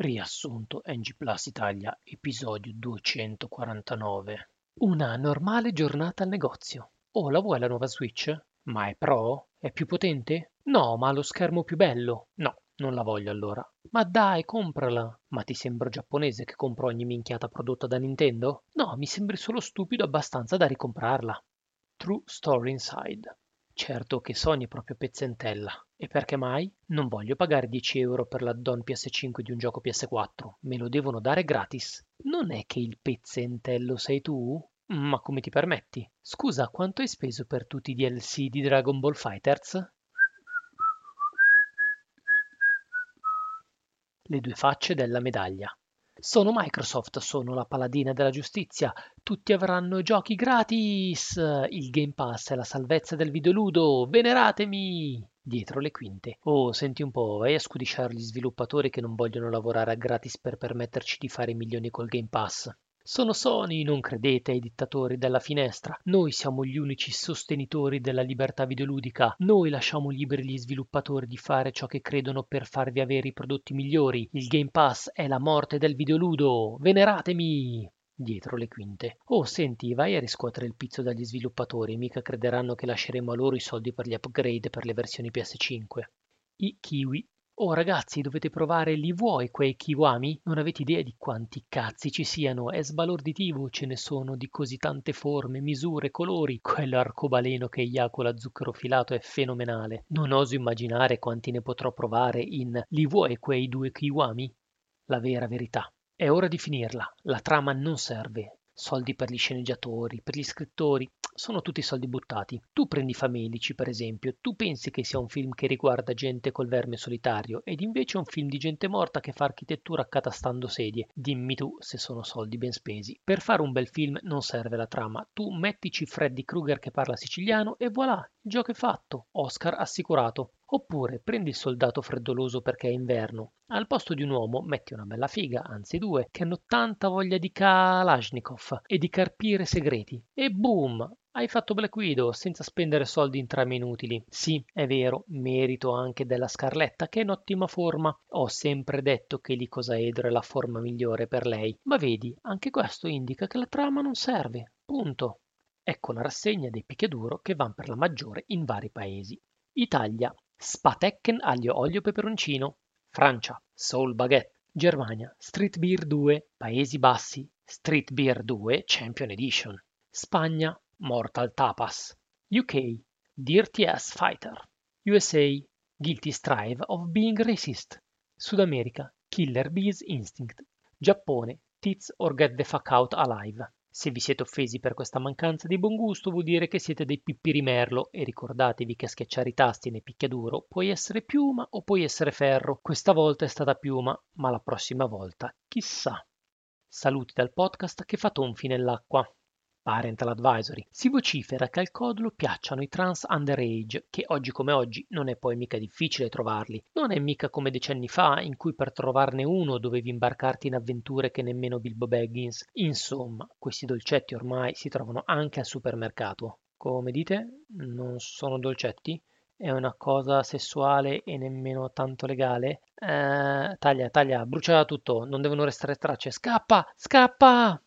Riassunto NG Plus Italia, episodio 249. Una normale giornata al negozio. Oh, la vuoi la nuova Switch? Ma è Pro? È più potente? No, ma ha lo schermo più bello. No, non la voglio allora. Ma dai, comprala. Ma ti sembro giapponese che compro ogni minchiata prodotta da Nintendo? No, mi sembri solo stupido abbastanza da ricomprarla. True Story Inside. Certo che Sony è proprio pezzentella. E perché mai? Non voglio pagare 10 euro per l'addon PS5 di un gioco PS4, me lo devono dare gratis. Non è che il pezzentello sei tu? Ma come ti permetti? Scusa, quanto hai speso per tutti i DLC di Dragon Ball Fighters? Le due facce della medaglia. Sono Microsoft, sono la paladina della giustizia. Tutti avranno giochi gratis. Il Game Pass è la salvezza del videoludo. Veneratemi! Dietro le quinte. Oh, senti un po', vai a scudisciare gli sviluppatori che non vogliono lavorare a gratis per permetterci di fare milioni col Game Pass. Sono Sony, non credete ai dittatori della finestra. Noi siamo gli unici sostenitori della libertà videoludica. Noi lasciamo liberi gli sviluppatori di fare ciò che credono per farvi avere i prodotti migliori. Il Game Pass è la morte del videoludo. Veneratemi! Dietro le quinte. Oh, senti, vai a riscuotere il pizzo dagli sviluppatori, mica crederanno che lasceremo a loro i soldi per gli upgrade per le versioni PS5. I kiwi Oh ragazzi, dovete provare li vuoi quei kiwami? Non avete idea di quanti cazzi ci siano, è sbalorditivo, ce ne sono di così tante forme, misure, colori. Quell'arcobaleno che eiacola zucchero filato è fenomenale. Non oso immaginare quanti ne potrò provare in Li vuoi quei due kiwami? La vera verità. È ora di finirla, la trama non serve, soldi per gli sceneggiatori, per gli scrittori, sono tutti soldi buttati. Tu prendi Famelici, per esempio, tu pensi che sia un film che riguarda gente col verme solitario, ed invece è un film di gente morta che fa architettura accatastando sedie. Dimmi tu se sono soldi ben spesi. Per fare un bel film non serve la trama, tu mettici Freddy Krueger che parla siciliano e voilà, il gioco è fatto. Oscar assicurato. Oppure prendi il soldato freddoloso perché è inverno. Al posto di un uomo metti una bella figa, anzi due, che hanno tanta voglia di Kalashnikov e di carpire segreti. E boom! Hai fatto Black Widow senza spendere soldi in trame inutili. Sì, è vero, merito anche della Scarletta che è in ottima forma. Ho sempre detto che l'icosaedro è la forma migliore per lei. Ma vedi, anche questo indica che la trama non serve. Punto. Ecco la rassegna dei picchiaduro che van per la maggiore in vari paesi. Italia Spatecken aglio olio peperoncino. Francia, Soul Baguette. Germania, Street Beer 2, Paesi Bassi, Street Beer 2 Champion Edition. Spagna, Mortal Tapas. UK, Dirty Ass Fighter. USA, Guilty Strive of Being Racist. Sud America, Killer Bees Instinct. Giappone, Tits or Get the Fuck Out Alive. Se vi siete offesi per questa mancanza di buon gusto vuol dire che siete dei pippiri merlo e ricordatevi che schiacciare i tasti nei picchiaduro puoi essere piuma o puoi essere ferro. Questa volta è stata piuma, ma la prossima volta chissà. Saluti dal podcast che fa tonfi nell'acqua. Parental Advisory. Si vocifera che al Codolo piacciono i trans underage, che oggi come oggi non è poi mica difficile trovarli. Non è mica come decenni fa, in cui per trovarne uno dovevi imbarcarti in avventure che nemmeno Bilbo Baggins. Insomma, questi dolcetti ormai si trovano anche al supermercato. Come dite, non sono dolcetti? È una cosa sessuale e nemmeno tanto legale? Eh, taglia, taglia, brucia tutto, non devono restare tracce. Scappa, scappa!